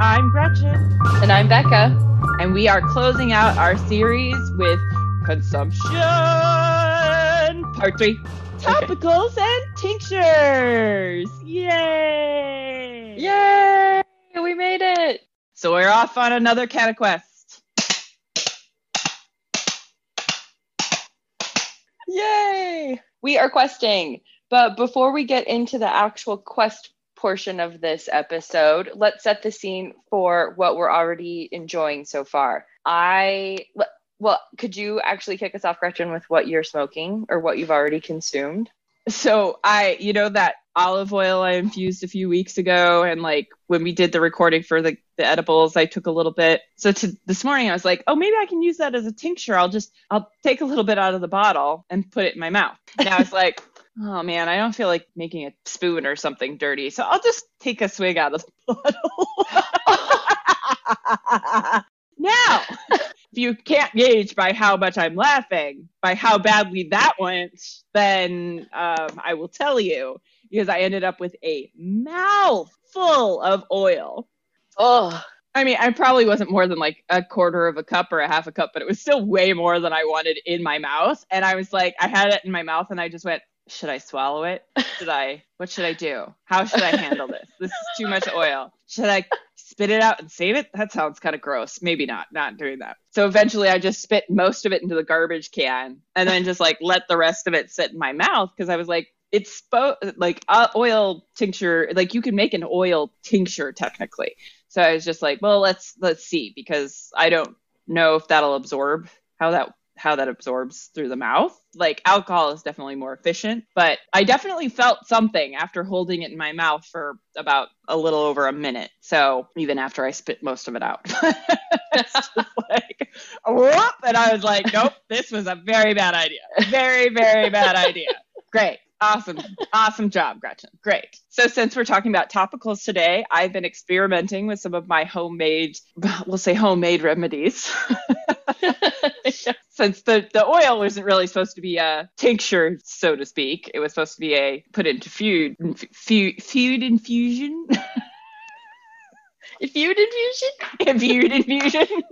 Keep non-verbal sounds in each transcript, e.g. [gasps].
I'm Gretchen. And I'm Becca. And we are closing out our series with consumption. Part three topicals okay. and tinctures. Yay! Yay! We made it. So we're off on another CannaQuest. Yay! We are questing. But before we get into the actual quest portion of this episode, let's set the scene for what we're already enjoying so far. I, well, could you actually kick us off, Gretchen, with what you're smoking or what you've already consumed? So I, you know, that olive oil I infused a few weeks ago, and like when we did the recording for the, the edibles, I took a little bit. So to this morning, I was like, oh, maybe I can use that as a tincture. I'll just, I'll take a little bit out of the bottle and put it in my mouth. And I was like, oh man, I don't feel like making a spoon or something dirty. So I'll just take a swig out of the [laughs] bottle. [laughs] now, if you can't gauge by how much I'm laughing, by how badly that went, then um, I will tell you because I ended up with a mouthful of oil. Oh. I mean, I probably wasn't more than like a quarter of a cup or a half a cup, but it was still way more than I wanted in my mouth. And I was like, I had it in my mouth and I just went, should I swallow it? [laughs] Should I? What should I do? How should I handle this? This is too much oil. Should I spit it out and save it? That sounds kind of gross. Maybe not. Not doing that. So eventually, I just spit most of it into the garbage can and then just like let the rest of it sit in my mouth because I was like, it's spo- like uh, oil tincture. Like you can make an oil tincture technically. So I was just like, well, let's let's see because I don't know if that'll absorb how that how that absorbs through the mouth. Like alcohol is definitely more efficient, but I definitely felt something after holding it in my mouth for about a little over a minute. So even after I spit most of it out, [laughs] like, whoop, and I was like, nope, this was a very bad idea. Very, very bad idea. Great. Awesome. Awesome job, Gretchen. Great. So, since we're talking about topicals today, I've been experimenting with some of my homemade, we'll say homemade remedies. [laughs] [laughs] Since the, the oil wasn't really supposed to be a tincture, so to speak, it was supposed to be a put into food, food, food infusion. [laughs] food infusion? [laughs] Food infusion.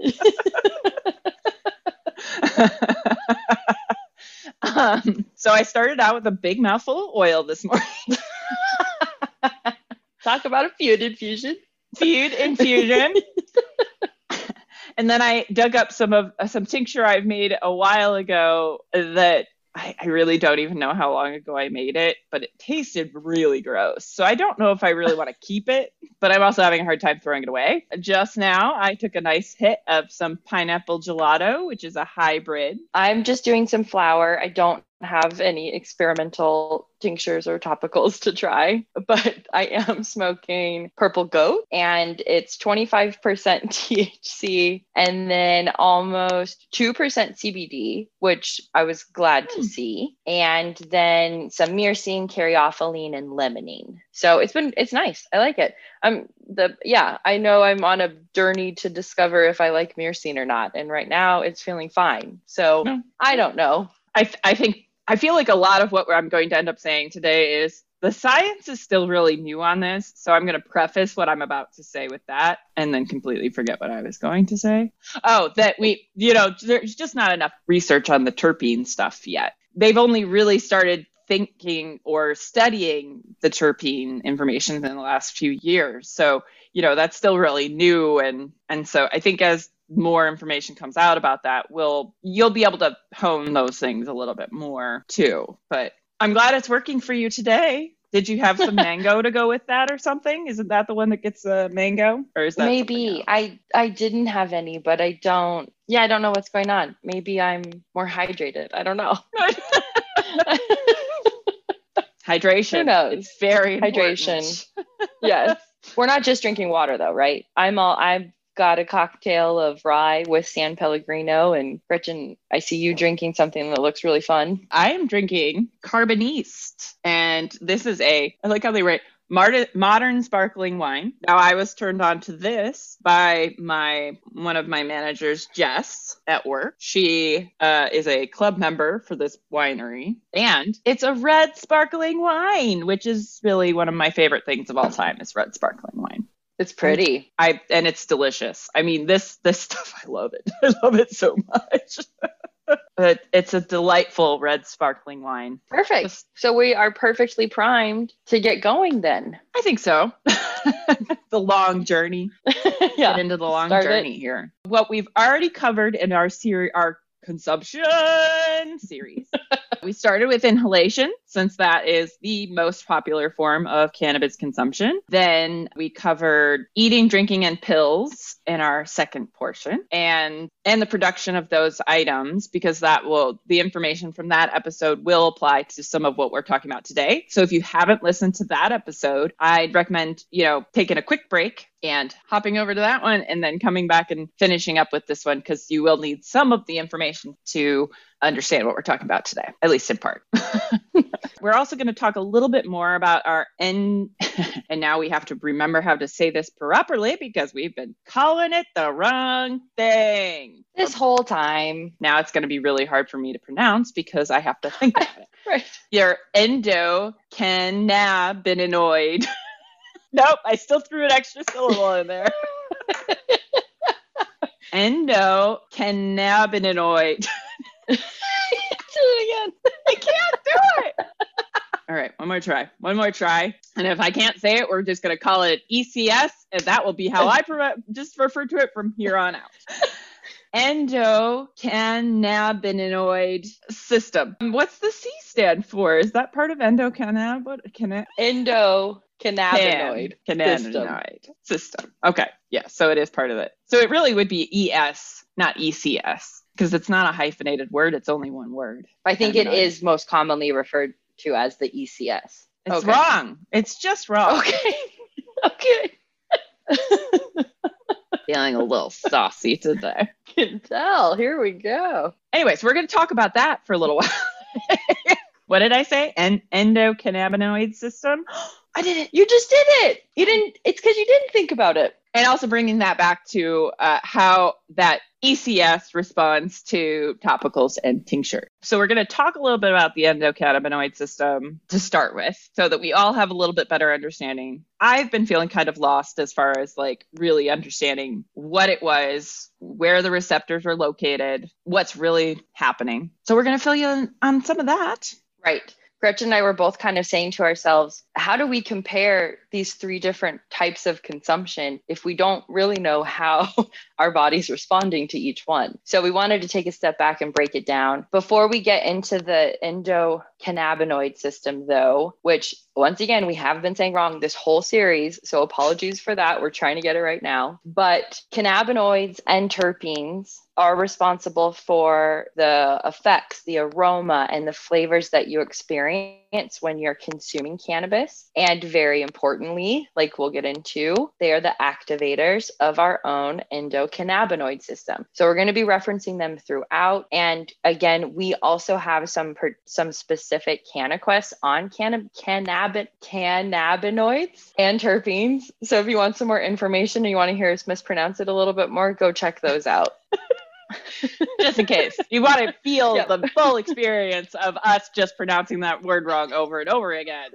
Um, so I started out with a big mouthful of oil this morning. Talk about a feud infusion. Feud infusion. And then I dug up some of uh, some tincture I've made a while ago that I, I, really don't even know how long ago I made it, but it tasted really gross. So I don't know if I really want to [laughs] keep it, but I'm also having a hard time throwing it away. Just now, I took a nice hit of some pineapple gelato, which is a hybrid. I'm just doing some flower. I don't have any experimental tinctures or topicals to try, but I am smoking Purple Goat and it's 25% [laughs] THC and then almost 2% CBD, which I was glad to hmm. see, and then some myrcene, caryophyllene, and limonene. So it's been it's nice. I like it. I'm the yeah, I know I'm on a journey to discover if I like myrcene or not, and right now it's feeling fine. So no. I don't know. I, th- I think I feel like a lot of what I'm going to end up saying today is the science is still really new on this. So I'm going to preface what I'm about to say with that and then completely forget what I was going to say. Oh, that we, you know, there's just not enough research on the terpene stuff yet. They've only really started thinking or studying the terpene information in the last few years. So, you know, that's still really new and and so I think as more information comes out about that, we'll you'll be able to hone those things a little bit more too. But I'm glad it's working for you today. Did you have some [laughs] mango to go with that or something? Isn't that the one that gets a mango? Or is that maybe I I didn't have any, but I don't yeah, I don't know what's going on. Maybe I'm more hydrated. I don't know. [laughs] Hydration. Who knows? It's very hydration. [laughs] yes. We're not just drinking water though, right? I'm all I'm got a cocktail of rye with San Pellegrino. And Gretchen, I see you drinking something that looks really fun. I am drinking Carboniste. And this is a, I like how they write modern sparkling wine. Now I was turned on to this by my one of my managers, Jess, at work. She uh, is a club member for this winery, and it's a red sparkling wine, which is really one of my favorite things of all time. Is red sparkling wine. It's pretty. I and it's delicious. I mean, this this [laughs] stuff I love it. [laughs] I love it so much. [laughs] but it's a delightful red sparkling wine. Perfect. Just- So we are perfectly primed to get going then. I think so. the long journey. Get yeah. into the long Start it. journey here. What we've already covered in our series, our consumption series. we started with inhalation, since that is the most popular form of cannabis consumption. Then we covered eating, drinking, and pills in our second portion, and and the production of those items, because that will the information from that episode will apply to some of what we're talking about today. So if you haven't listened to that episode, I'd recommend you know taking a quick break and hopping over to that one and then coming back and finishing up with this one because you will need some of the information to understand what we're talking about today, at least in part. [laughs] we're also going to talk a little bit more about our N, [laughs] and now we have to remember how to say this properly because we've been calling it the wrong thing. This whole time. Now it's going to be really hard for me to pronounce because I have to think about it. [laughs] Right. Your endocannabinoid. [laughs] nope, I still threw an extra syllable in there. Endocannabinoid. Do it again. I can't do it. All right, one more try. One more try. And if I can't say it, we're just going to call it ECS, and that will be how I pro- just refer to it from here on out. [laughs] Endocannabinoid system. What's the C stand for? Is that part of endocannabinoid? Canna- Endocannabinoid. Can- system. cannabinoid system. Okay, yeah, so it is part of it. So it really would be ES, not ECS, because it's not a hyphenated word. It's only one word. I think it is most commonly referred to as the ECS. It's Okay. wrong. It's just wrong. Okay. [laughs] okay. [laughs] Feeling a little saucy today. Can tell. Here we go. Anyways, we're going to talk about that for a little while. [laughs] what did I say? En- endocannabinoid system. [gasps] I did it. You just did it. You didn't. It's because you didn't think about it. And also bringing that back to uh, how that ECS responds to topicals and tincture. So we're going to talk a little bit about the endocannabinoid system to start with so that we all have a little bit better understanding. I've been feeling kind of lost as far as like really understanding what it was, where the receptors are located, what's really happening. So we're going to fill you in on some of that. Right. Gretchen and I were both kind of saying to ourselves, how do we compare these three different types of consumption if we don't really know how [laughs] our body's responding to each one? So we wanted to take a step back and break it down. Before we get into the endocannabinoid system, though, which once again, we have been saying wrong this whole series. So apologies for that. We're trying to get it right now. But cannabinoids and terpenes are responsible for the effects, the aroma, and the flavors that you experience when you're consuming cannabis. And very importantly, like we'll get into, they are the activators of our own endocannabinoid system. So we're going to be referencing them throughout. And again, we also have some per- some specific cannaquests on canna- cannabis cannabinoids and terpenes. So if you want some more information and you want to hear us mispronounce it a little bit more, go check those out. [laughs] [laughs] just in case you want to feel Yep. the full experience of us just pronouncing that word wrong over and over again.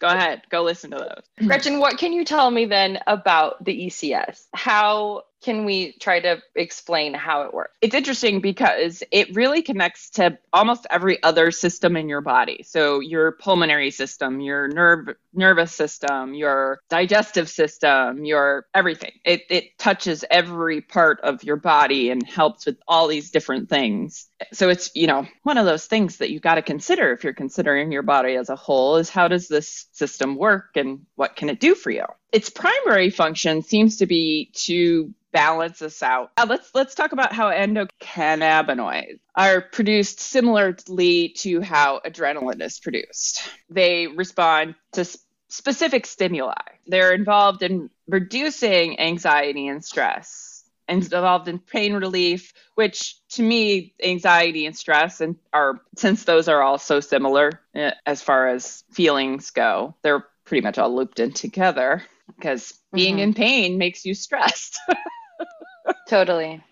go ahead, go listen to those. Gretchen, what can you tell me then about the ECS? How can we try to explain how it works? It's interesting because it really connects to almost every other system in your body. So your pulmonary system, your nerve nervous system, your digestive system, your everything. It it touches every part of your body and helps with all these different things. So it's, you know, one of those things that you got to consider if you're considering your body as a whole is how does this system work and what can it do for you? Its primary function seems to be to balance us out. Uh, let's let's talk about how endocannabinoids are produced similarly to how adrenaline is produced. They respond to s- specific stimuli. They're involved in reducing anxiety and stress and involved in pain relief, which to me, anxiety and stress and are since those are all so similar eh, as far as feelings go, they're pretty much all looped in together because being Mhm. in pain makes you stressed. [laughs] Totally.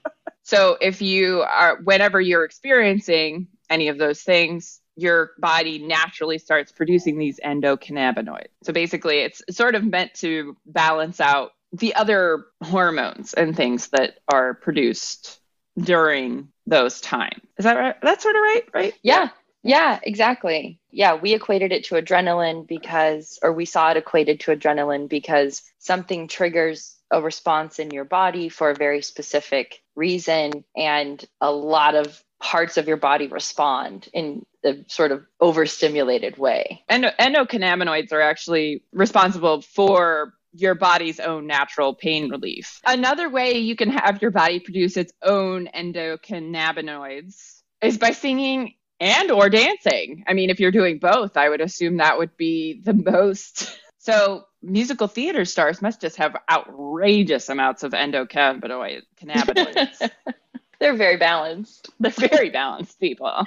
So if you are, whenever you're experiencing any of those things, your body naturally starts producing these endocannabinoids. So basically, it's sort of meant to balance out the other hormones and things that are produced during those times. Is that right? That's sort of right, right? Yeah. Yeah, exactly. Yeah, we equated it to adrenaline because, or we saw it equated to adrenaline because something triggers a response in your body for a very specific reason. And a lot of parts of your body respond in a sort of overstimulated way. Endo- endocannabinoids are actually responsible for your body's own natural pain relief. Another way you can have your body produce its own endocannabinoids is by singing and or dancing. I mean, if you're doing both, I would assume that would be the most. [laughs] So musical theater stars must just have outrageous amounts of endocannabinoids. [laughs] they're very balanced. [laughs] They're very balanced people.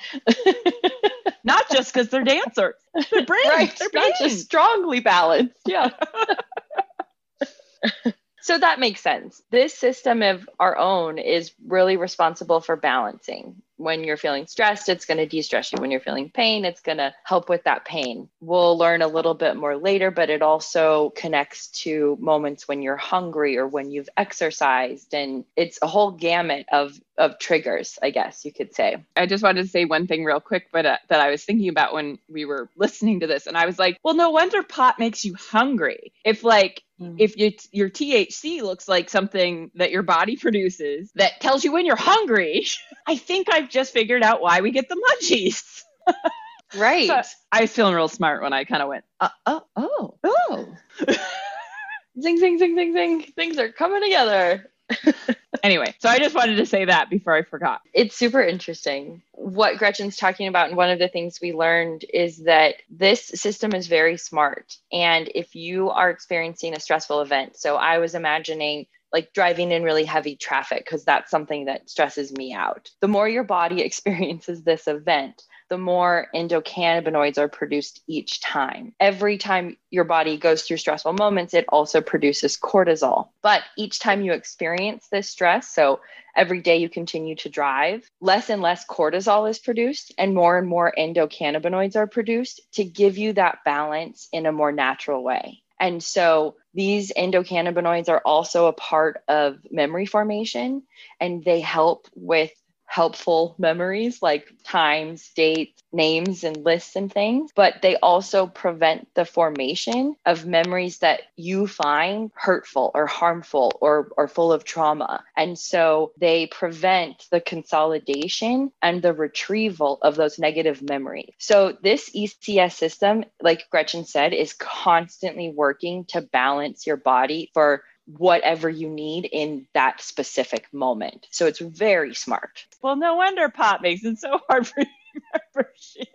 not just because they're dancers. They're brains. Right. They're brains. Not just strongly balanced. Yeah. so that makes sense. This system of our own is really responsible for balancing when you're feeling stressed, it's going to de stress you. When you're feeling pain, it's going to help with that pain. We'll learn a little bit more later, but it also connects to moments when you're hungry or when you've exercised. And it's a whole gamut of, of triggers, I guess you could say. I just wanted to say one thing real quick, but uh, that I was thinking about when we were [laughs] listening to this. And I was like, well, no wonder pot makes you hungry. If, like, mm. if you, your THC looks like something that your body [laughs] produces that tells you when you're hungry, [laughs] I think I've just figured out why we get the munchies. [laughs] right. So I was feeling real smart when I kind of went, uh, oh, oh, oh. zing, zing, zing, zing, zing. Things are coming together. [laughs] anyway, so I just wanted to say that before I forgot. It's super interesting. What Gretchen's talking about, and one of the things we learned is that this system is very smart. And if you are experiencing a stressful event, so I was imagining like driving in really heavy traffic because that's something that stresses me out. The more your body [laughs] experiences this event, the more endocannabinoids are produced each time. Every time your body goes through stressful moments, it also produces cortisol. But each time you experience this stress, so every day you continue to drive, less and less cortisol is produced and more and more endocannabinoids are produced to give you that balance in a more natural way. And so these endocannabinoids are also a part of memory formation and they help with helpful memories like times, dates, names, and lists and things, but they also prevent the formation of memories that you find hurtful or harmful or, or full of trauma. And so they prevent the consolidation and the retrieval of those negative memories. So this ECS system, like Gretchen said, is constantly working to balance your body for whatever you need in that specific moment. So it's very smart. Well, no wonder pot makes it so hard for you to remember [laughs] shit.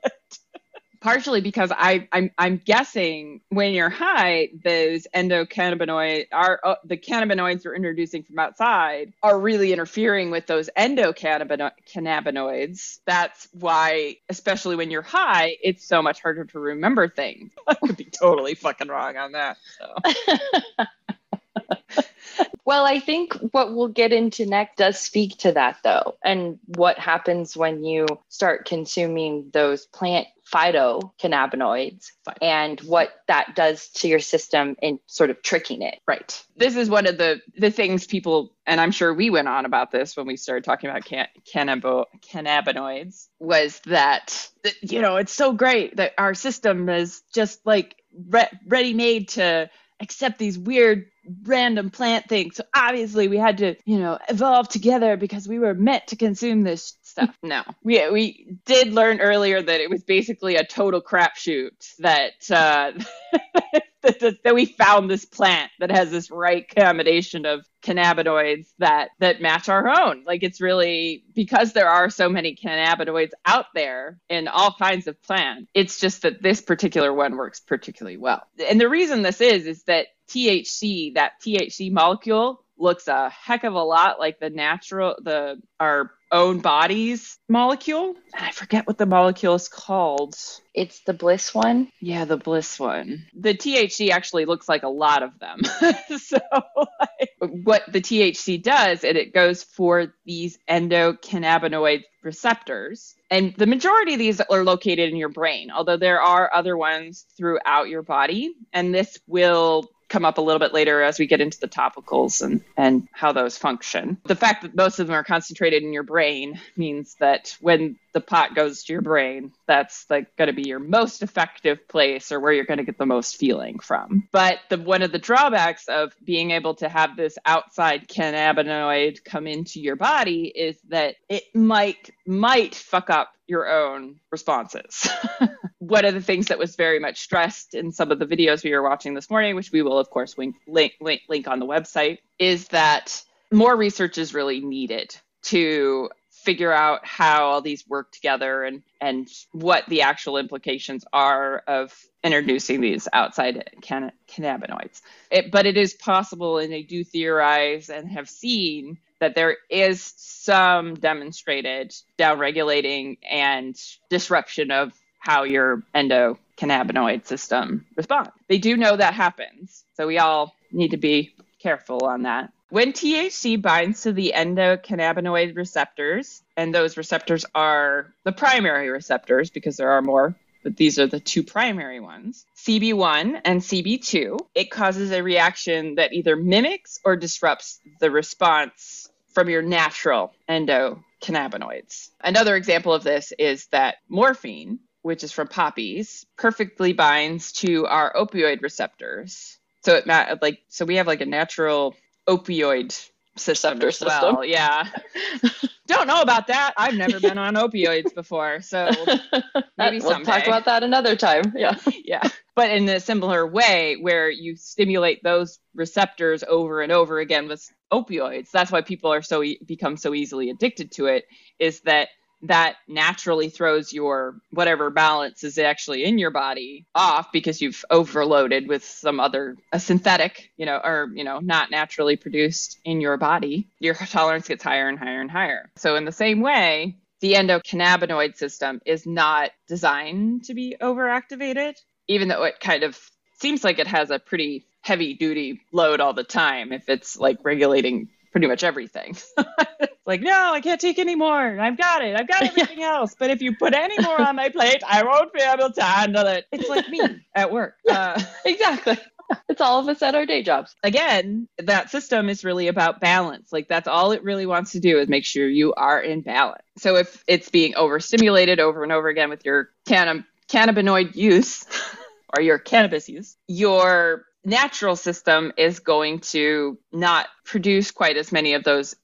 Partially because I, I'm, I'm guessing when you're high, those endocannabinoids are uh, the cannabinoids you're introducing from outside are really interfering with those endocannabinoids. That's why, especially when you're high, it's so much harder to remember things. [laughs] I could be totally fucking wrong on that. So. [laughs] well, I think what we'll get into next does speak to that, though, and what happens when you start consuming those plant phytocannabinoids and what that does to your system in sort of tricking it. Right. This is one of the the things people and I'm sure we went on about this when we started talking about can, cannabo, cannabinoids was that you know it's so great that our system is just like re- ready made to accept these weird random plant thing. So obviously we had to, you know, evolve together because we were meant to consume this stuff. [laughs] No, we we did learn earlier that it was basically a total crapshoot that uh, [laughs] that, that we found this plant that has this right combination of cannabinoids that that match our own. Like it's really because there are so many cannabinoids out there in all kinds of plants. It's just that this particular one works particularly well. And the reason this is is that THC, that THC molecule looks a heck of a lot like the natural the our own body's molecule. And I forget what the molecule is called. It's the bliss one. Yeah, the bliss one. The THC actually looks like a lot of them. [laughs] so, like, what the THC does, and it goes for these endocannabinoid receptors. And the majority of these are located in your brain, although there are other ones throughout your body. And this will come up a little bit later as we get into the topicals and, and how those function. The fact that most of them are concentrated in your brain means that when the pot goes to your brain, that's like going to be your most effective place or where you're going to get the most feeling from. But the one of the drawbacks of being able to have this outside cannabinoid come into your body is that it might might fuck up your own responses. [laughs] one of the things that was very much stressed in some of the videos we were watching this morning, which we will of course link link link, link on the website, is that more research is really needed to figure out how all these work together and and what the actual implications are of introducing these outside can- cannabinoids. It, but it is possible, and they do theorize and have seen that there is some demonstrated downregulating and disruption of how your endocannabinoid system responds. They do know that happens, so we all need to be careful on that. When THC binds to the endocannabinoid receptors, and those receptors are the primary receptors because there are more, but these are the two primary ones, CB1 and CB2, it causes a reaction that either mimics or disrupts the response from your natural endocannabinoids. Another example of this is that morphine, which is from poppies, perfectly binds to our opioid receptors. So it like so we have like a natural opioid system Receptor well. system. Yeah. [laughs] Don't know about that. I've never been on opioids before. So [laughs] Maybe we'll talk about that another time. Yeah. [laughs] yeah. But in a similar way where you stimulate those receptors over and over again with opioids. That's why people are so e- become so easily addicted to it is that that naturally throws your whatever balance is actually in your body off because you've overloaded with some other a synthetic, you know, or you know, not naturally produced in your body. Your [laughs] tolerance gets higher and higher and higher. So in the same way, the endocannabinoid system is not designed to be overactivated, even though it kind of seems like it has a pretty heavy duty load all the time if it's like regulating pretty much everything. [laughs] like, no, I can't take any more. I've got it. I've got [laughs] everything else. But if you put any more on my plate, I won't be able to handle it. It's like me [laughs] at work. Uh, [laughs] Exactly. It's all of us at our day jobs. again, that system is really about balance. Like that's all it really wants to do is make sure you are in balance. So if it's being overstimulated over and over again with your canna- cannabinoid use or your cannabis use, your natural system is going to not produce quite as many of those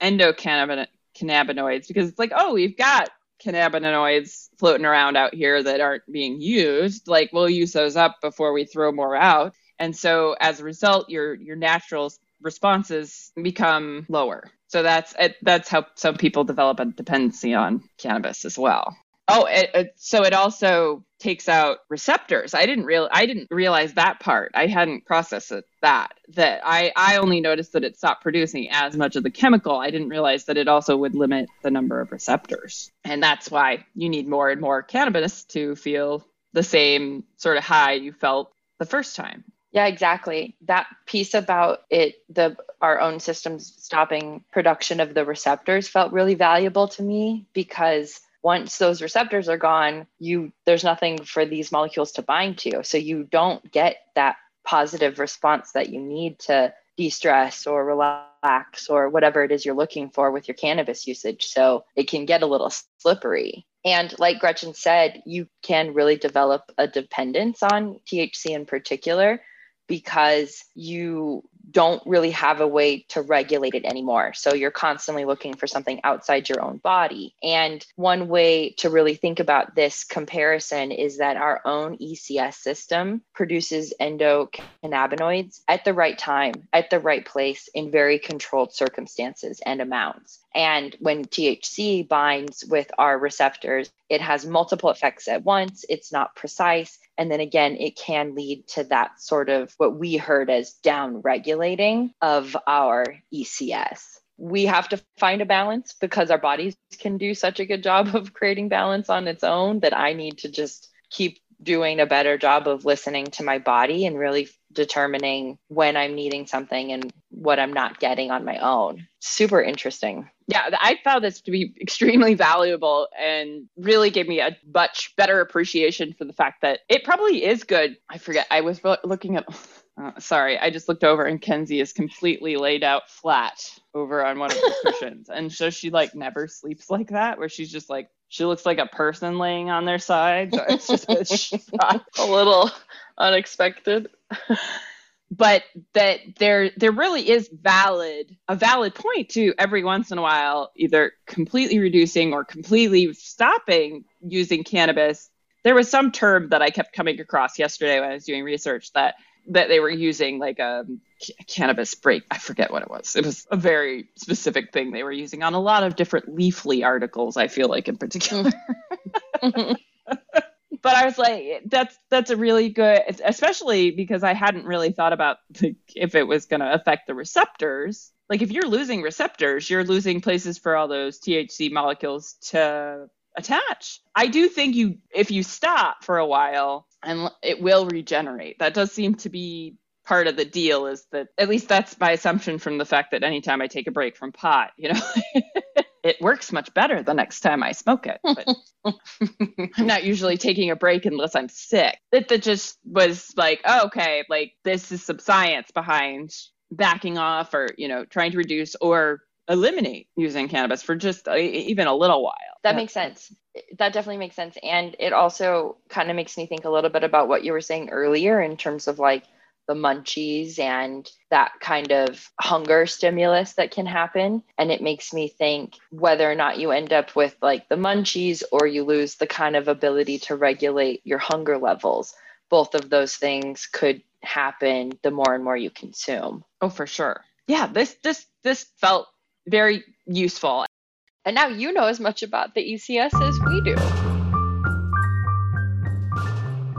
endocannabinoids because it's like, oh, we've got cannabinoids floating around out here that aren't being used. Like we'll use those up before we throw more out. And so as a result, your your natural responses become lower. So that's that's how some people develop a dependency on cannabis as well. Oh, it, it, so it also takes out receptors. I didn't real I didn't realize that part. I hadn't processed it, that that I I only noticed that it stopped producing as much of the chemical. I didn't realize that it also would limit the number of receptors. And that's why you need more and more cannabis to feel the same sort of high you felt the first time. Yeah, exactly. That piece about it, the our own systems stopping production of the receptors felt really valuable to me because once those receptors are gone, you there's nothing for these molecules to bind to. So you don't get that positive response that you need to de-stress or relax or whatever it is you're looking for with your cannabis usage. So it can get a little slippery. And like Gretchen said, you can really develop a dependence on THC in particular because you don't really have a way to regulate it anymore. So you're constantly looking for something outside your own body. And one way to really think about this comparison is that our own ECS system produces endocannabinoids at the right time, at the right place, in very controlled circumstances and amounts. And when THC binds with our receptors, it has multiple effects at once. It's not precise. And then again, it can lead to that sort of what we heard as down regulating of our ECS. we have to find a balance because our bodies can do such a good job of creating balance on its own that I need to just keep doing a better job of listening to my body and really determining when I'm needing something and what I'm not getting on my own. Super interesting. Yeah, I found this to be extremely valuable and really gave me a much better appreciation for the fact that it probably is good. I forget, I was looking at. [laughs] Uh, sorry, I just looked over and Kenzie is completely laid out flat over on one of the [laughs] cushions. And so she like never sleeps like that, where she's just like she looks like a person laying on their side. So it's just a, [laughs] a little unexpected. But that there there really is valid a valid point to every once in a while either completely reducing or completely stopping using cannabis. There was some term that I kept coming across yesterday when I was doing research that that they were using like um, a cannabis break. I forget what it was. It was a very specific thing they were using on a lot of different Leafly articles. I feel like in particular. Mm-hmm. [laughs] [laughs] but I was like, that's that's a really good, especially because I hadn't really thought about the, if it was going to affect the receptors. Like if you're losing receptors, you're losing places for all those THC molecules to attach. I do think you, if you stop for a while, and it will regenerate. That does seem to be part of the deal is that at least that's my assumption from the fact that anytime I take a break from pot, you know, [laughs] it works much better the next time I smoke it. But [laughs] I'm not usually taking a break unless I'm sick. It that just was like, oh, okay, like this is some science behind backing off or, you know, trying to reduce or eliminate using cannabis for just a, even a little while. That yeah. makes sense. That definitely makes sense. And it also kind of makes me think a little bit about what you were saying earlier in terms of like the munchies and that kind of hunger stimulus that can happen. And it makes me think whether or not you end up with like the munchies or you lose the kind of ability to regulate your hunger levels. Both of those things could happen the more and more you consume. Oh, for sure. Yeah, this this this felt very useful. And now you know as much about the ECS as we do.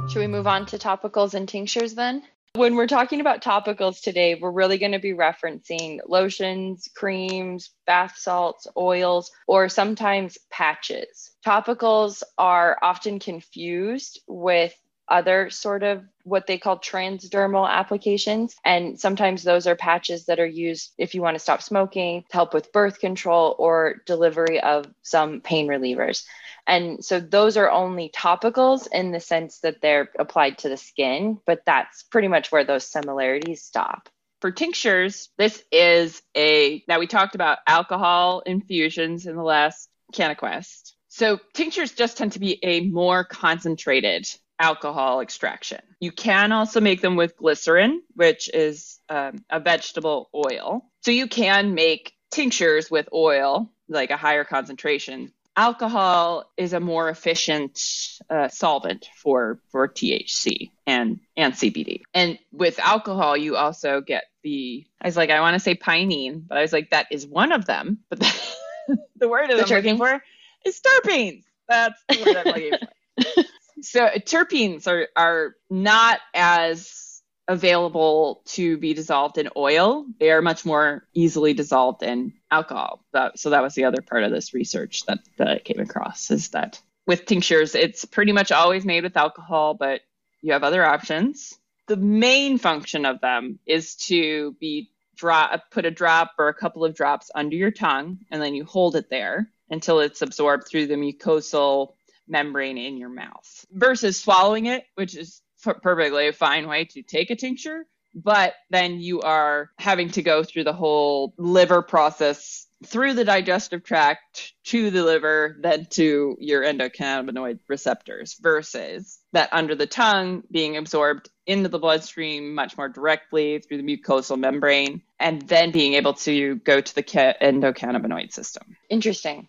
Should we move on to topicals and tinctures then? When we're talking about topicals today, we're really going to be referencing lotions, creams, bath salts, oils, or sometimes patches. Topicals are often confused with other sort of what they call transdermal applications. And sometimes those are patches that are used if you want to stop smoking, help with birth control, or delivery of some pain relievers. And so those are only topicals in the sense that they're applied to the skin, but that's pretty much where those similarities stop. For tinctures, this is a now we talked about alcohol infusions in the last CannaQuest. So tinctures just tend to be a more concentrated alcohol extraction. You can also make them with glycerin, which is um, a vegetable oil. So you can make tinctures with oil, like a higher concentration. Alcohol is a more efficient uh, solvent for for THC and and CBD. And with alcohol, you also get the. I was like, I want to say pinene, but I was like, that is one of them. But the, [laughs] the word the I'm looking for is terpenes. That's the word I'm looking for. [laughs] so terpenes are are not as available to be dissolved in oil. They are much more easily dissolved in alcohol. So that was the other part of this research that, that I came across is that with tinctures, it's pretty much always made with alcohol, but you have other options. The main function of them is to be drop, put a drop or a couple of drops under your tongue, and then you hold it there until it's absorbed through the mucosal membrane in your mouth versus swallowing it, which is perfectly a fine way to take a tincture. But then you are having to go through the whole liver process through the digestive tract to the liver, then to your endocannabinoid receptors, versus that under the tongue being absorbed into the bloodstream much more directly through the mucosal membrane, and then being able to go to the endocannabinoid system. Interesting.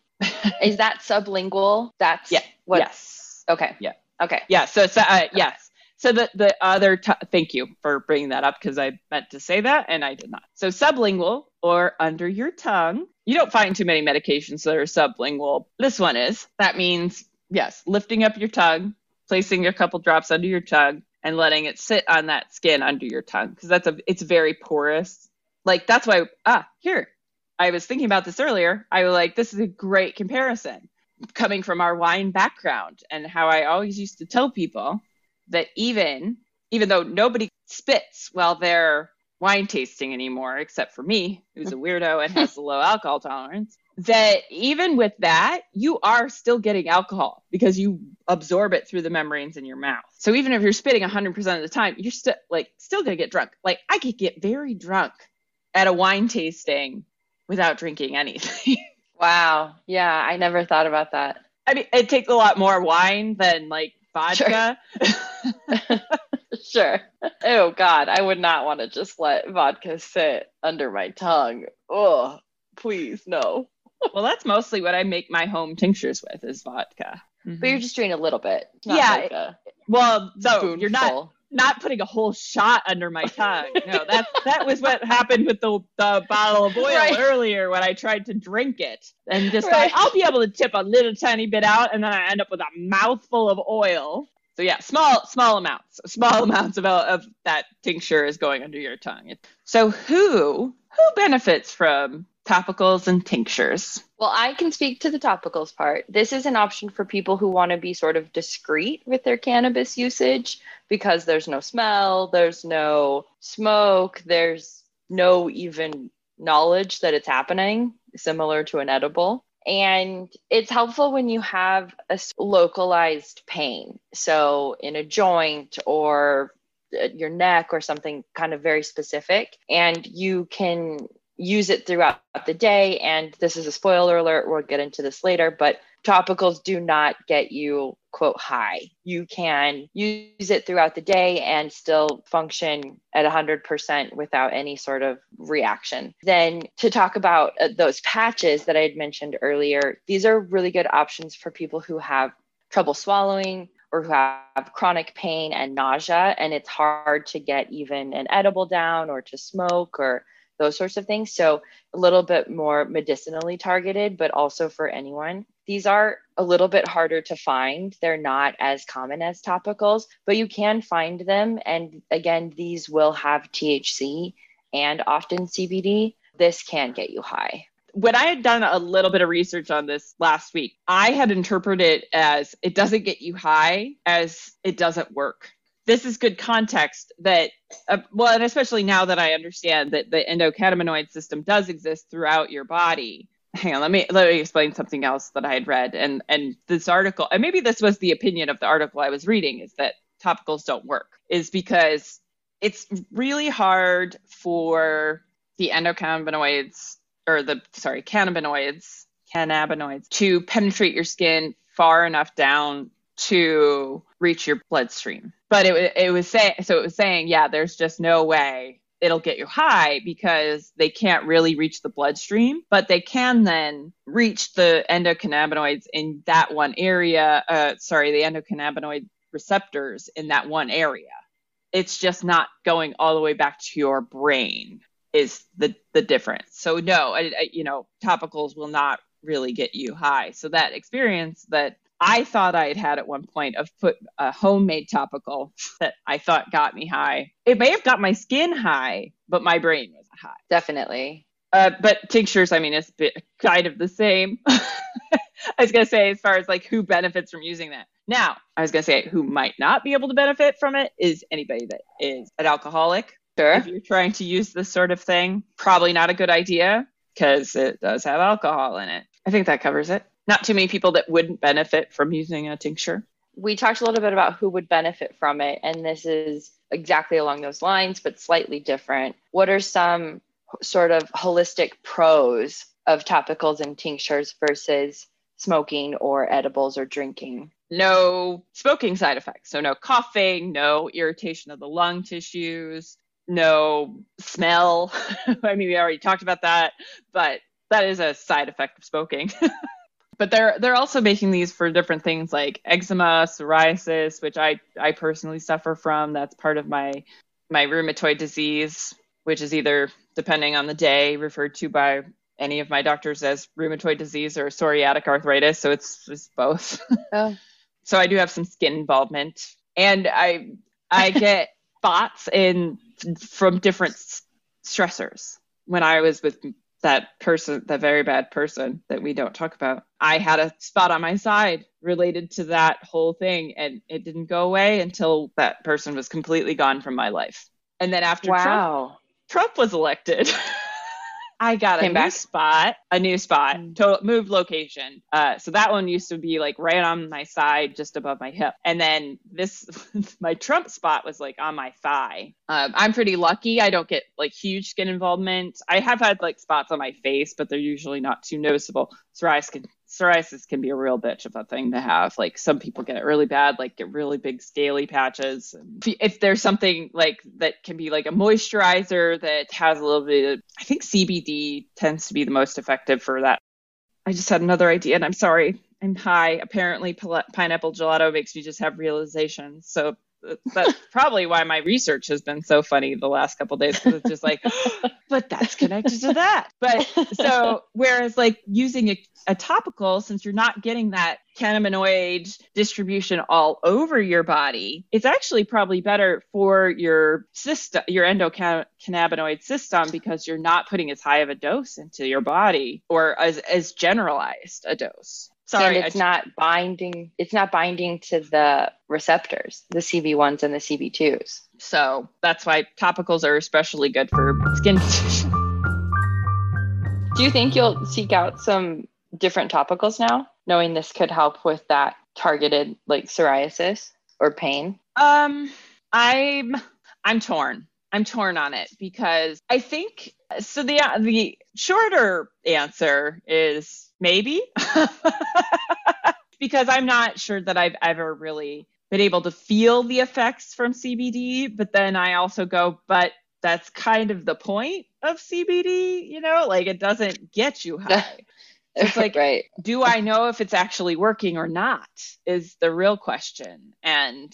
Is that sublingual? That's yeah. What, yes. Okay. Yeah. Okay. Yeah. So, so uh, yes. So the the other t- thank you for bringing that up because I meant to say that and I did not. So sublingual or under your tongue. You don't find too many medications that are sublingual. This one is. That means yes, lifting up your tongue, placing a couple drops under your tongue, and letting it sit on that skin under your tongue because that's a it's very porous. Like that's why ah here I was thinking about this earlier. I was like, this is a great comparison coming from our wine background and how I always used to tell people that even even though nobody spits while they're wine tasting anymore, except for me, who's a weirdo and has a low alcohol tolerance, that even with that, you are still getting alcohol because you absorb it through the membranes in your mouth. So even if you're spitting 100% of the time, you're still like still going to get drunk. Like I could get very drunk at a wine tasting without drinking anything. [laughs] wow. Yeah, I never thought about that. I mean, it takes a lot more wine than like vodka. Sure. [laughs] sure. Oh God, I would not want to just let vodka sit under my tongue. Oh, please no. well, that's mostly what I make my home tinctures with is vodka. Mm-hmm. But you're just doing a little bit. yeah. Like well, so you're not not putting a whole shot under my tongue. No, that that was what happened with the, the bottle of oil right. earlier when I tried to drink it and just right. thought I'll be able to tip a little tiny bit out, and then I end up with a mouthful of oil. So yeah, small small amounts, small amounts of of that tincture is going under your tongue. So who who benefits from topicals and tinctures? Well, I can speak to the topicals part. This is an option for people who want to be sort of discreet with their cannabis usage because there's no smell, there's no smoke, there's no even knowledge that it's happening, similar to an edible. And it's helpful when you have a localized pain. So, in a joint or uh, your neck or something kind of very specific, and you can use it throughout the day. And this is a spoiler alert, we'll get into this later, but topicals do not get you quote high you can use it throughout the day and still function at 100% without any sort of reaction then to talk about uh, those patches that i had mentioned earlier these are really good options for people who have trouble swallowing or who have chronic pain and nausea and it's hard to get even an edible down or to smoke or those sorts of things so a little bit more medicinally targeted but also for anyone these are a little bit harder to find. They're not as common as topicals, but you can find them. And again, these will have THC and often CBD. This can get you high. When I had done a little bit of research on this last week, I had interpreted it as it doesn't get you high, as it doesn't work this is good context that uh, well and especially now that i understand that the endocannabinoid system does exist throughout your body. Hang on let me let me explain something else that i had read. And and this article and maybe this was the opinion of the article i was reading is that topicals don't work is because it's really hard for the endocannabinoids or the sorry cannabinoids cannabinoids to penetrate your skin far enough down to reach your bloodstream but it, it was saying so it was saying yeah there's just no way it'll get you high because they can't really reach the bloodstream, but they can then reach the endocannabinoids in that one area. Uh, sorry, the endocannabinoid receptors in that one area. It's just not going all the way back to your brain is the the difference. So no, I, I, you know, topicals will not really get you high. So that experience that I thought I had had at one point of put a homemade topical that I thought got me high. It may have got my skin high, but my brain was high. Definitely. Uh, but tinctures, I mean, it's kind of the same. [laughs] I was gonna say, as far as like who benefits from using that. Now, I was gonna say who might not be able to benefit from it is anybody that is an alcoholic. Sure. If you're trying to use this sort of thing, probably not a good idea because it does have alcohol in it. I think that covers it not too many people that wouldn't benefit from using a tincture. We talked a little bit about who would benefit from it, and this is exactly along those lines, but slightly different. What are some sort of holistic pros of topicals and tinctures versus smoking or edibles or drinking? No smoking side effects. So, no coughing, no irritation of the lung tissues, no smell. [laughs] I mean, we already talked about that, but that is a side effect of smoking. [laughs] but they're they're also making these for different things like eczema, psoriasis, which I I personally suffer from. That's part of my my rheumatoid disease, which is either depending on the day referred to by any of my doctors as rheumatoid disease or psoriatic arthritis. So it's, it's both. [laughs] Oh. so I do have some skin involvement, and I I [laughs] get spots in from different stressors when I was with that person, that very bad person that we don't talk about, I had a spot on my side related to that whole thing. And it didn't go away until that person was completely gone from my life. And then after wow. Trump, Trump was elected. [laughs] I got Came a back? new spot, a new spot, Mm. to moved location. Uh, so that one used to be like right on my side, just above my hip. And then this, [laughs] my Trump spot was like on my thigh. Um, I'm pretty lucky. I don't get like huge skin involvement. I have had like spots on my face, but they're usually not too noticeable. Psoriasis can, psoriasis can be a real bitch of a thing to have. Like some people get it really bad, like get really big scaly patches. If, if there's something like that can be like a moisturizer that has a little bit of, I think CBD tends to be the most effective for that. I just had another idea and I'm sorry. I'm high. Apparently, pineapple gelato makes me just have realizations. So that's probably why my research has been so funny the last couple days because it's just like, [laughs] but that's connected to that. But [laughs] so whereas like using a, a topical, since you're not getting that cannabinoid distribution all over your body, it's actually probably better for your system, your endocannabinoid system, because you're not putting as high of a dose into your body or as as generalized a dose. Sorry, and it's I- not binding it's not binding to the receptors the cb1s and the cb2s so that's why topicals are especially good for skin [laughs] conditions. do you think you'll seek out some different topicals now knowing this could help with that targeted like psoriasis or pain Um, I'm I'm torn. I'm torn on it because I think so. The the shorter answer is maybe [laughs] because I'm not sure that I've ever really been able to feel the effects from CBD. But then I also go, but that's kind of the point of CBD, you know, like it doesn't get you high. [laughs] It's like- [laughs] right Do I know if it's actually working or not? Is the real question. And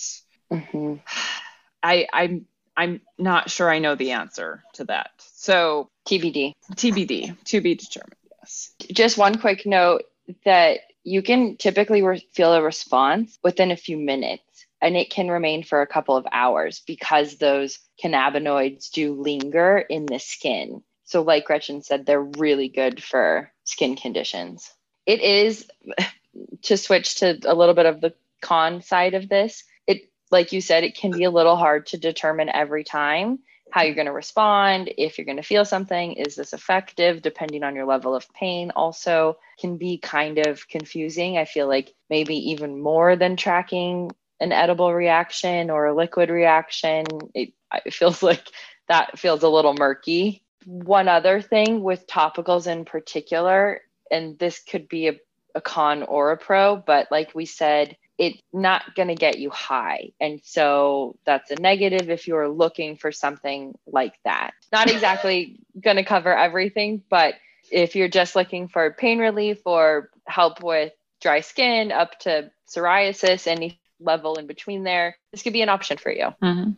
Mhm. [sighs] I, I'm I'm not sure I know the answer to that. So tbd TBD, to be determined. Yes. just one quick note that you can typically re- feel a response within a few minutes and it can remain for a couple of hours because those cannabinoids do linger in the skin. So, like Gretchen said, they're really good for skin conditions. It is [laughs] to switch to a little bit of the con side of this. Like you said, it can be a little hard to determine every time how you're going to respond, if you're going to feel something, is this effective, depending on your level of pain, also can be kind of confusing. I feel like maybe even more than tracking an edible reaction or a liquid reaction. It, it feels [laughs] like that feels a little murky. One other thing with topicals in particular, and this could be a, a con or a pro, but like we said, it's not going to get you high. And so that's a negative if you're looking for something like that. Not exactly going to cover everything, but if you're just looking for pain relief or help with dry skin up to psoriasis, any level in between there, this could be an option for you. Mm-hmm.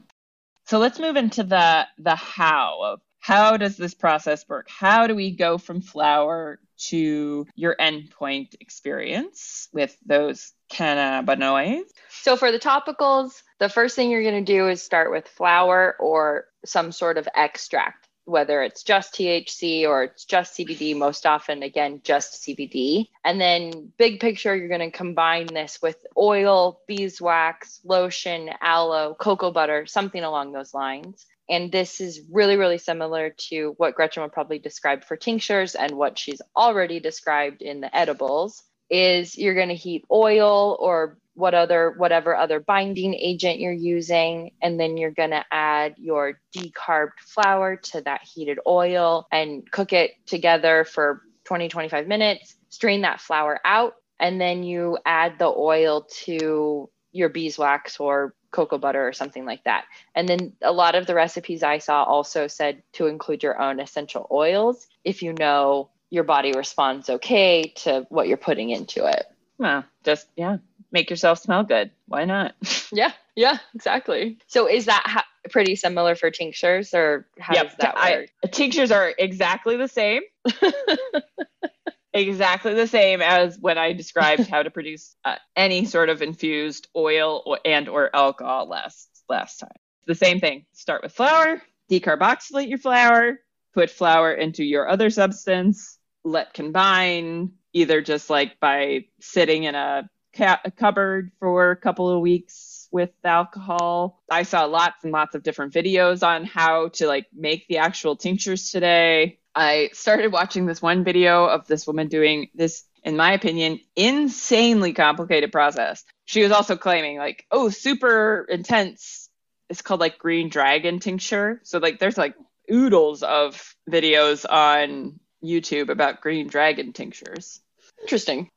So let's move into the the how of how does this process work? How do we go from flower to your endpoint experience with those cannabinoids? So for the topicals, the first thing you're going to do is start with flower or some sort of extract, whether it's just THC or it's just CBD, most often, again, just CBD. And then, big picture, you're going to combine this with oil, beeswax, lotion, aloe, cocoa butter, something along those lines. And this is really, really similar to what Gretchen would probably describe for tinctures and what she's already described in the edibles is you're going to heat oil or what other whatever other binding agent you're using and then you're going to add your decarbed flower to that heated oil and cook it together for 20 25 minutes strain that flower out and then you add the oil to your beeswax or cocoa butter or something like that. And then a lot of the recipes i saw also said to include your own essential oils. If you know your body responds okay to what you're putting into it Well, just yeah, make yourself smell good. Why not? [laughs] Yeah, yeah, exactly. So is that ha- pretty similar for tinctures or how Yep, does that I- work? Tinctures are exactly the same. [laughs] exactly the same as when I described how to produce uh, any sort of infused oil or, and or alcohol last last time. The same thing. Start with flower, decarboxylate your flower, put flower into your other substance, let combine, either just like by sitting in a, ca- a cupboard for a couple of weeks with alcohol. I saw lots and lots of different videos on how to like make the actual tinctures today. I started watching this one video of this woman doing this, in my opinion, insanely complicated process. She was also claiming, like, oh, super intense. It's called like green dragon tincture. So, like, there's like oodles of videos on YouTube about green dragon tinctures. Interesting.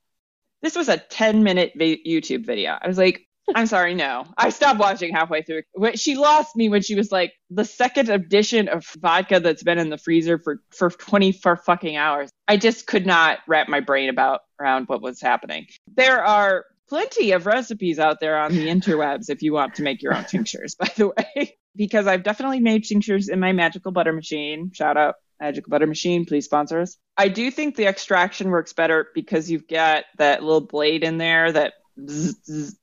This was a 10 minute vi- YouTube video. I was like, I'm sorry, no. I stopped watching halfway through. She lost me when she was like the second edition of vodka that's been in the freezer for for 24 fucking hours. I just could not wrap my brain about around what was happening. There are plenty of recipes out there on the interwebs if you want to make your own tinctures, [laughs] by the way, because I've definitely made tinctures in my magical butter machine. Shout out Magical Butter Machine, please sponsor us. I do think the extraction works better because you've got that little blade in there that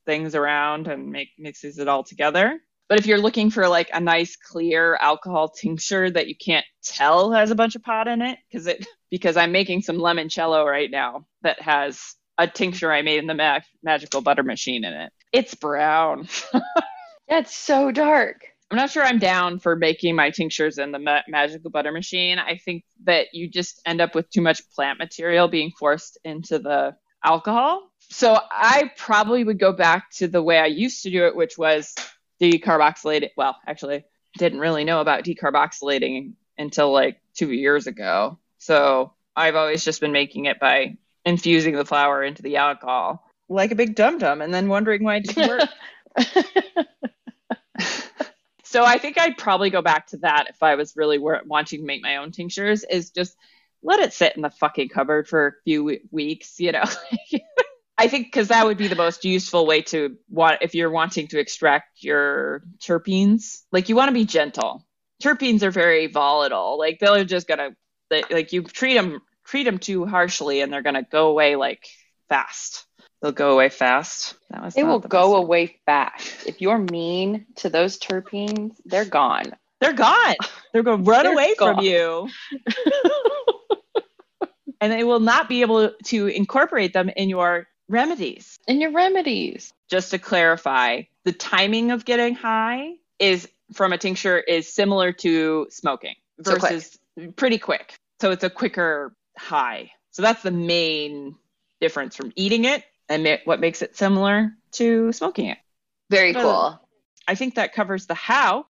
things around and make mixes it all together. But if you're looking for like a nice clear alcohol tincture that you can't tell has a bunch of pot in it, because it because I'm making some limoncello right now that has a tincture I made in the ma- magical butter machine in it. It's brown. [laughs] it's so dark. I'm not sure I'm down for making my tinctures in the ma- magical butter machine. I think that you just end up with too much plant material being forced into the alcohol. So I probably would go back to the way I used to do it, which was decarboxylating. Well, actually, didn't really know about decarboxylating until like two years ago. So I've always just been making it by infusing the flower into the alcohol like a big dum dum and then wondering why it didn't work. [laughs] so I think I'd probably go back to that if I was really wanting to make my own tinctures is just let it sit in the fucking cupboard for a few weeks, you know. [laughs] I think because that would be the most useful way to want if you're wanting to extract your terpenes. Like you want to be gentle. Terpenes are very volatile. Like they're just gonna like you treat them treat them too harshly and they're gonna go away like fast. They'll go away fast. That was they will the go away fast. If you're mean to those terpenes, they're gone. They're gone. They're going to run away gone. from you. [laughs] and they will not be able to incorporate them in your remedies. In your remedies. Just to clarify, the timing of getting high is from a tincture is similar to smoking versus so quick. pretty quick. So it's a quicker high. So that's the main difference from eating it and what makes it similar to smoking it. Very cool. I think that covers the how.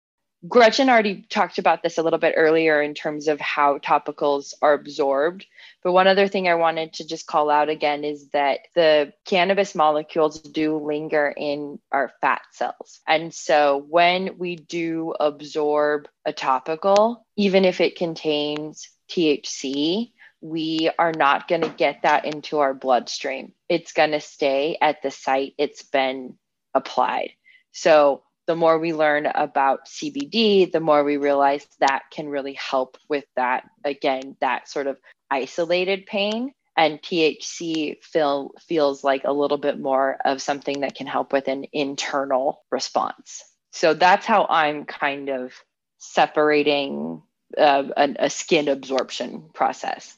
Gretchen already talked about this a little bit earlier in terms of how topicals are absorbed. But one other thing I wanted to just call out again is that the cannabis molecules do linger in our fat cells. And so when we do absorb a topical, even if it contains THC, we are not going to get that into our bloodstream. It's going to stay at the site it's been applied. So the more we learn about CBD, the more we realize that can really help with that, again, that sort of isolated pain. And THC feel, feels like a little bit more of something that can help with an internal response. So that's how I'm kind of separating uh, a, a skin absorption process.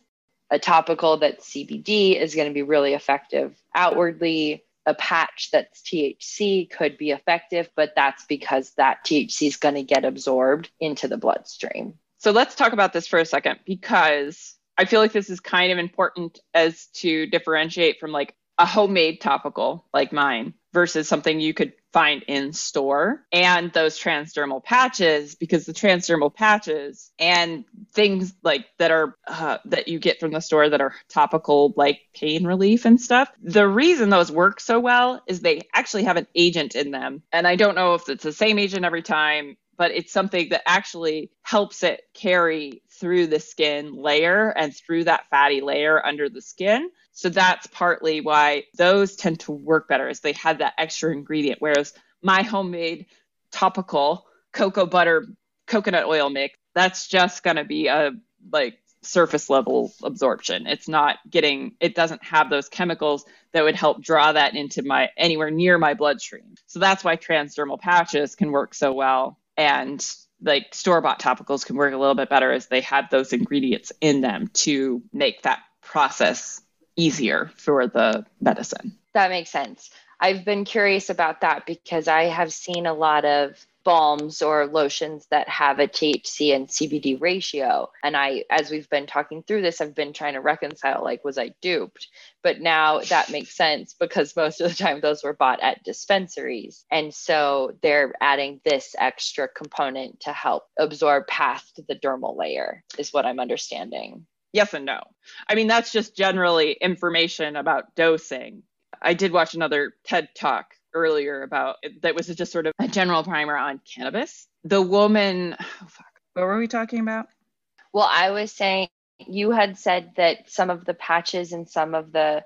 A topical that's CBD is going to be really effective outwardly a patch that's THC could be effective, but that's because that THC is going to get absorbed into the bloodstream. So let's talk about this for a second because I feel like this is kind of important as to differentiate from like a homemade topical like mine versus something you could find in store and those transdermal patches because the transdermal patches and things like that are uh, that you get from the store that are topical like pain relief and stuff. The reason those work so well is they actually have an agent in them. And i don't know if it's the same agent every time but it's something that actually helps it carry through the skin layer and through that fatty layer under the skin so that's partly why those tend to work better is they have that extra ingredient. Whereas my homemade topical cocoa butter coconut oil mix, that's just to be a like surface level absorption. It's not getting it doesn't have those chemicals that would help draw that into my anywhere near my bloodstream. So that's why transdermal patches can work so well and like store bought topicals can work a little bit better as they have those ingredients in them to make that process easier for the medicine. That makes sense. I've been curious about that because I have seen a lot of balms or lotions that have a THC and CBD ratio. And I, as we've been talking through this, I've been trying to reconcile like, was I duped? But now that makes sense because most of the time those were bought at dispensaries. And so they're adding this extra component to help absorb past the dermal layer, is what I'm understanding. Yes and no. I mean, that's just generally information about dosing. I did watch another TED talk earlier about that was just sort of a general primer on cannabis. The woman, oh fuck, what were we talking about? Well, I was saying you had said that some of the patches and some of the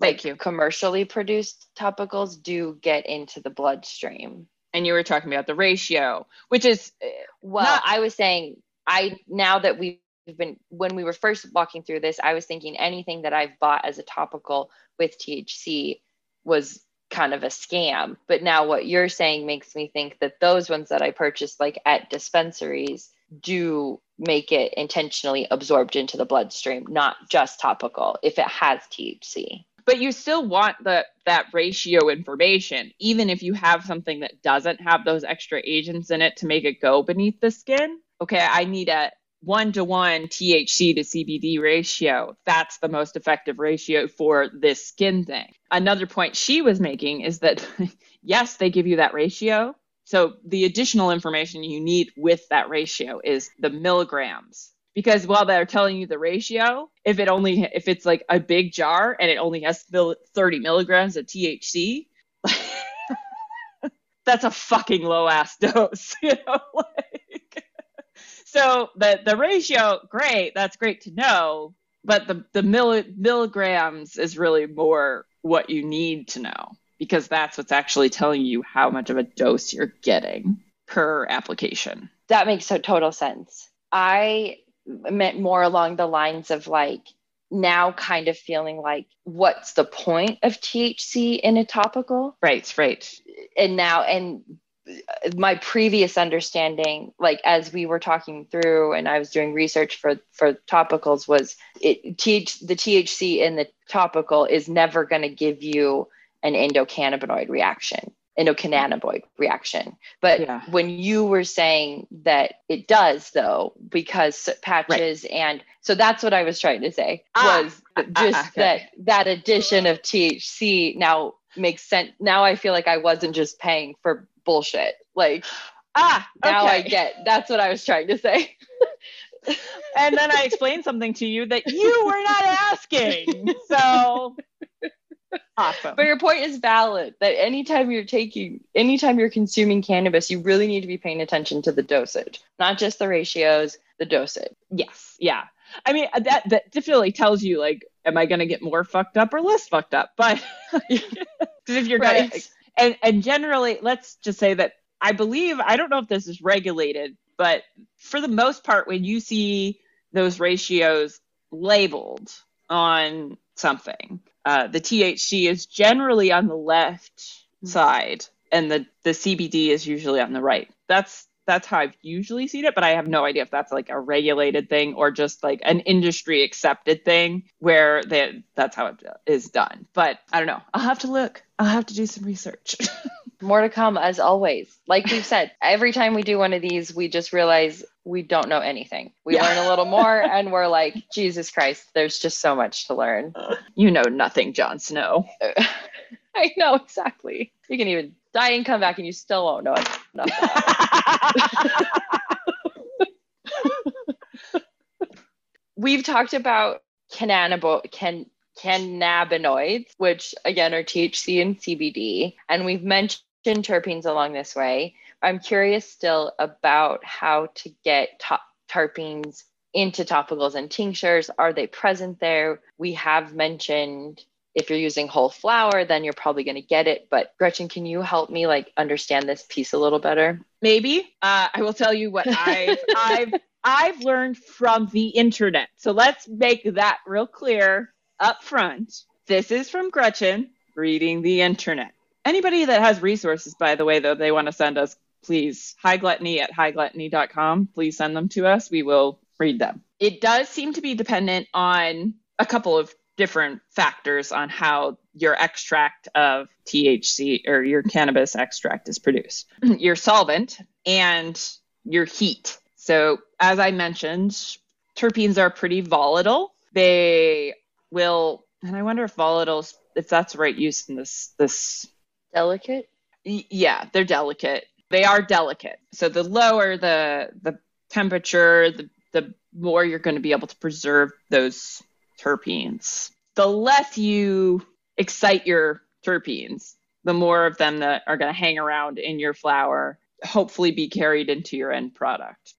Thank you. commercially produced topicals do get into the bloodstream. And you were talking about the ratio, which is uh, Well, Not- I was saying I now that we've been when we were first walking through this, I was thinking anything that I've bought as a topical with THC was kind of a scam. But now what you're saying makes me think that those ones that I purchased like at dispensaries do make it intentionally absorbed into the bloodstream, not just topical if it has THC. but you still want the that ratio information even if you have something that doesn't have those extra agents in it to make it go beneath the skin okay i need a one to one thc to cbd ratio that's the most effective ratio for this skin thing. Another point she was making is that [laughs] yes they give you that ratio. So the additional information you need with that ratio is the milligrams. Because while they're telling you the ratio if it only if it's like a big jar and it only has 30 milligrams of thc [laughs] that's a fucking low ass dose [laughs] you know like so the the ratio great that's great to know but the the milli- milligrams is really more what you need to know because that's what's actually telling you how much of a dose you're getting per application That makes so total sense. I meant more along the lines of like now kind of feeling like what's the point of THC in a topical? right right And now and my previous understanding like as we were talking through and I was doing research for for topicals was it TH, the THC in the topical is never going to give you an endocannabinoid reaction endocannabinoid reaction but Yeah. when you were saying that it does though because patches and so that's what i was trying to say Ah, was ah, just ah, okay. that that addition of thc now makes sense now i feel like i wasn't just paying for bullshit like ah now i get that's what i was trying to say and then I explained something to you that you were not asking. So awesome. but your point is valid that anytime you're taking anytime you're consuming cannabis you really need to be paying attention to the dosage not just the ratios the dosage yes, yeah. I mean that that definitely tells you like, am I going to get more fucked up or less fucked up? But because [laughs] [laughs] if you're going to, and and generally, let's just say that I believe I don't know if this is regulated, but for the most part, when you see those ratios labeled on something, uh, the THC is generally on the left side, and the the CBD is usually on the right. That's that's how I've usually seen it, but I have no idea if that's like a regulated thing or just like an industry accepted thing where they, that's how it is done. But I don't know. I'll have to look. I'll have to do some research. [laughs] more to come as always like we've said every time we do one of these we just realize we don't know anything we Yeah. learn a little more [laughs] and we're like jesus christ there's just so much to learn you know nothing, Jon Snow. [laughs] i know exactly you can even die and come back and you still won't know enough [laughs] we've talked about cannabino can cannabinoids, which again are THC and CBD, and we've mentioned terpenes along this way. I'm curious still about how to get terpenes into topicals and tinctures. Are they present there? We have mentioned if you're using whole flower, then you're probably going to get it. But Gretchen, can you help me like understand this piece a little better? Maybe. Uh, I will tell you what [laughs] I've I've I've learned from the internet. So let's make that real clear up front. This is from Gretchen reading the internet. Anybody that has resources, by the way, though, they want to send us, please, highgluttony at high-gluttony.com. Please send them to us. We will read them. It does seem to be dependent on a couple of different factors on how your extract of THC or your cannabis extract is produced. [clears throat] your solvent and your heat. So, as I mentioned, terpenes are pretty volatile. They will, and I wonder if volatiles, if that's the right use in this this Delicate? Yeah, they're delicate. They are delicate. So the lower the the temperature, the the more you're going to be able to preserve those terpenes. The less you excite your terpenes, the more of them that are going to hang around in your flower, hopefully be carried into your end product.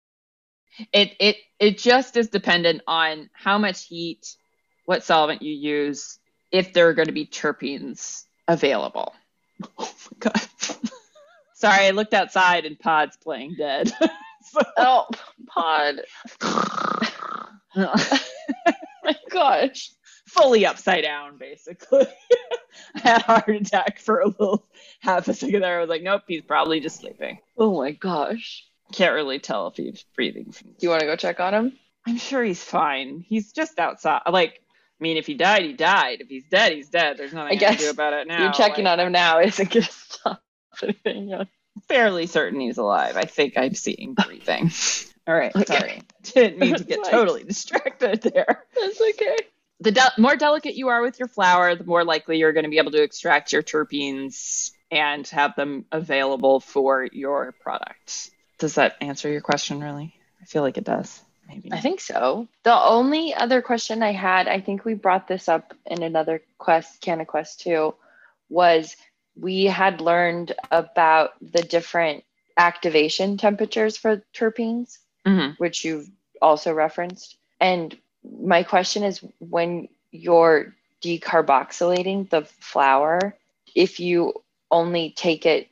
It it it just is dependent on how much heat, what solvent you use, if there are going to be terpenes available. Oh my god. [laughs] Sorry, I looked outside and Pod's playing dead. [laughs] Oh, pod. [laughs] [laughs] My gosh. Fully upside down, basically. [laughs] I had a heart attack for a little half a second there. I was like, nope, he's probably just sleeping. Oh my gosh. Can't really tell if he's breathing. Do you want to go check on him? I'm sure he's fine. He's just outside. Like, I mean, if he died, he died. If he's dead, he's dead. There's nothing I I, can do about it now. You're checking Like, on him now isn't going to stop anything. Fairly certain he's alive. I think I'm seeing breathing. [laughs] All right, Okay. sorry. [laughs] Didn't mean to [laughs] get totally distracted there. That's okay. The de- more delicate you are with your flower, the more likely you're going to be able to extract your terpenes and have them available for your product. Does that answer your question really? I feel like it does. Maybe. I think so. The only other question I had, I think we brought this up in another quest, Can CannaQuest 2, was we had learned about the different activation temperatures for terpenes, Mhm. which you've also referenced. And my question is when you're decarboxylating the flower, if you only take it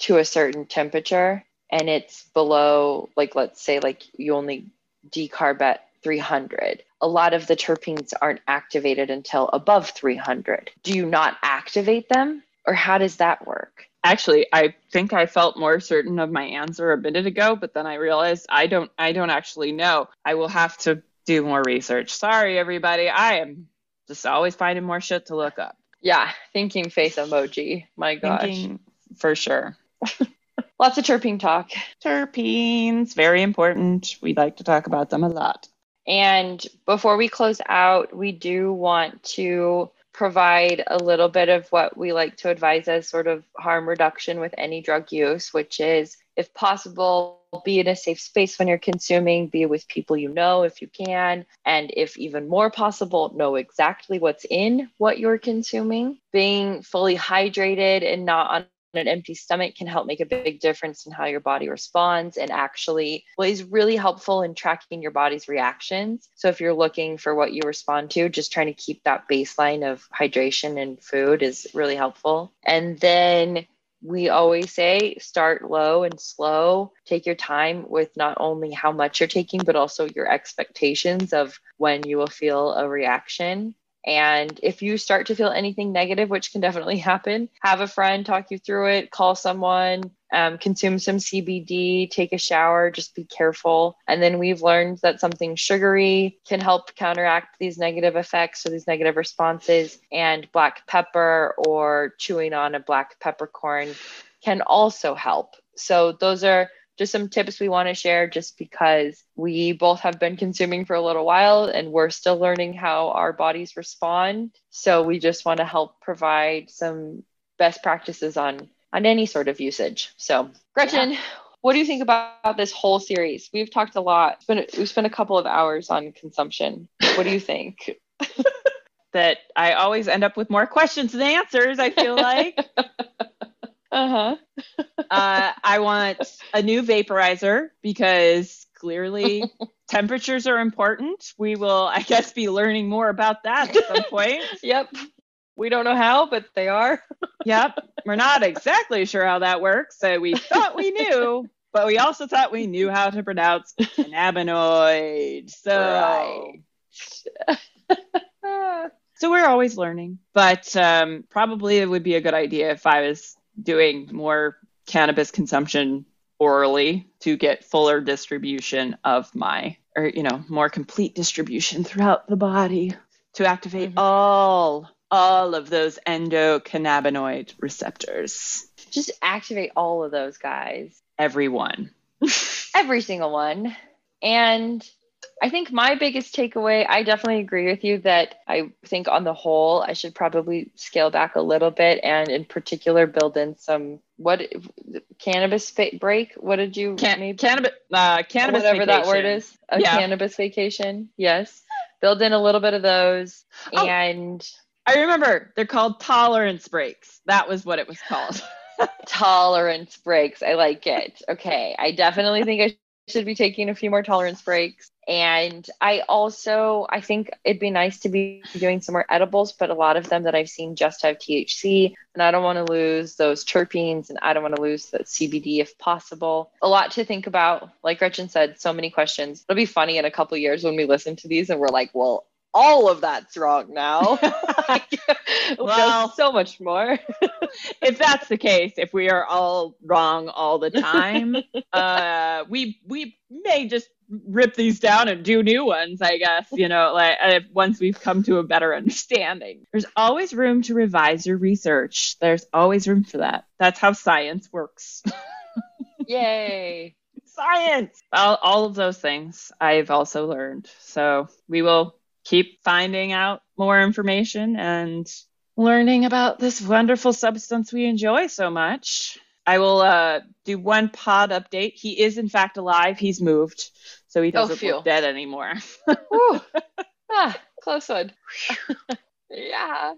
to a certain temperature and it's below, like, let's say, like you only decarb at 300. A lot of the terpenes aren't activated until above 300. Do you not activate them or how does that work? Actually, I think I felt more certain of my answer a minute ago, but then I realized I don't I don't actually know. I will have to do more research. Sorry everybody. I am just always finding more shit to look up. Yeah, thinking face emoji. My gosh. Thinking for sure. [laughs] Lots of terpene talk. Terpenes, very important. We like to talk about them a lot. And before we close out, we do want to provide a little bit of what we like to advise as sort of harm reduction with any drug use, which is if possible, be in a safe space when you're consuming, be with people you know if you can, and if even more possible, know exactly what's in what you're consuming. Being fully hydrated and not on an empty stomach can help make a big difference in how your body responds and actually is really helpful in tracking your body's reactions. So if you're looking for what you respond to, just trying to keep that baseline of hydration and food is really helpful. And then we always say start low and slow. Take your time with not only how much you're taking, but also your expectations of when you will feel a reaction. And if you start to feel anything negative, which can definitely [laughs] happen, have a friend talk you through it, call someone, um, consume some CBD, take a shower, just be careful. And then we've learned that something sugary can help counteract these negative effects or these negative responses. And black pepper or chewing on a black peppercorn can also help. So those are just some tips we want to share just because we both have been consuming for a little while and we're still learning how our bodies respond. So we just want to help provide some best practices on on any sort of usage. So Gretchen, what do you think about this whole series? We've talked a lot. It's been, we've spent a couple of hours on consumption. What do you think? [laughs] That I always end up with more questions than answers, I feel like. [laughs] Uh-huh. [laughs] uh, I want a new vaporizer because clearly [laughs] temperatures are important. We will, I guess, be learning more about that at some point. [laughs] Yep. We don't know how, but they are. Yep. We're not exactly sure how that works. So we thought we knew, but we also thought we knew how to pronounce cannabinoid. So, Ah. so we're always learning. But um, probably it would be a good idea if I was doing more cannabis consumption orally to get fuller distribution of my, or, you know, more complete distribution throughout the body to activate mm-hmm. all, all of those endocannabinoid receptors. Just activate all of those guys. Everyone. [laughs] Every single one. And I think my biggest takeaway, I definitely agree with you that I think on the whole, I should probably scale back a little bit and in particular build in some what cannabis break. What did you Can- cannabis uh, cannabis whatever vacation. that word is a yeah. cannabis vacation. Yes, build in a little bit of those oh, and I remember they're called tolerance breaks. That was what it was called. [laughs] tolerance breaks. I like it. Okay, I definitely think I should be taking a few more tolerance breaks. And I also I think it'd be nice to be doing some more edibles, but a lot of them that I've seen just have THC, and I don't want to lose those terpenes, and I don't want to lose that CBD if possible. A lot to think about. Like Gretchen said, so many questions. It'll be funny in a couple years when we listen to these and we're like, well, all of that's wrong now. [laughs] [laughs] well, so much more. [laughs] if that's the case, if we are all wrong all the time, uh, we we may just rip these down and do new ones. I guess you know, like if, once we've come to a better understanding. There's always room to revise your research. There's always room for that. That's how science works. Yay! Science. All, all of those things I've also learned. So we will keep finding out more information and learning about this wonderful substance we enjoy so much. I will uh, do one pod update. He is in fact alive. He's moved, so he oh, doesn't oh, look dead anymore. [laughs] ah, close one. [laughs] yeah.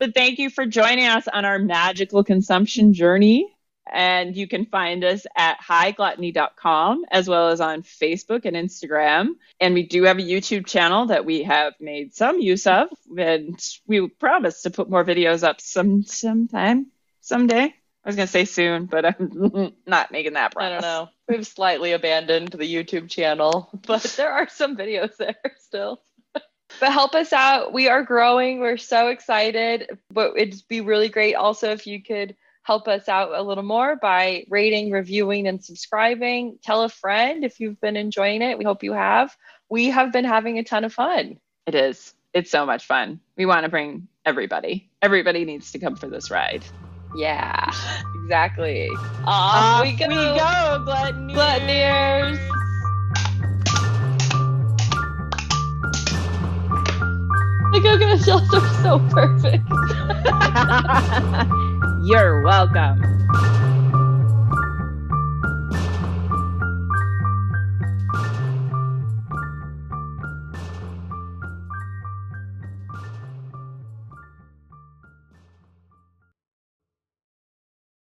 but thank you for joining us on our magical consumption journey. And you can find us at highgluttony.com as well as on Facebook and Instagram. And we do have a YouTube channel that we have made some use of. And we promise to put more videos up some sometime, someday. I was going to say soon, but I'm [laughs] not making that promise. I don't know. We've slightly abandoned the YouTube channel, [laughs] but there are some videos there still. [laughs] but help us out. We are growing. We're so excited. But it'd be really great also if you could help us out a little more by rating, reviewing, and subscribing. Tell a friend if you've been enjoying it. We hope you have. We have been having a ton of fun. It is. It's so much fun. We want to bring everybody. Everybody needs to come for this ride. Yeah, exactly. Off, Off we go. We go. Gluttoneers. coconut shells are so perfect. You're welcome.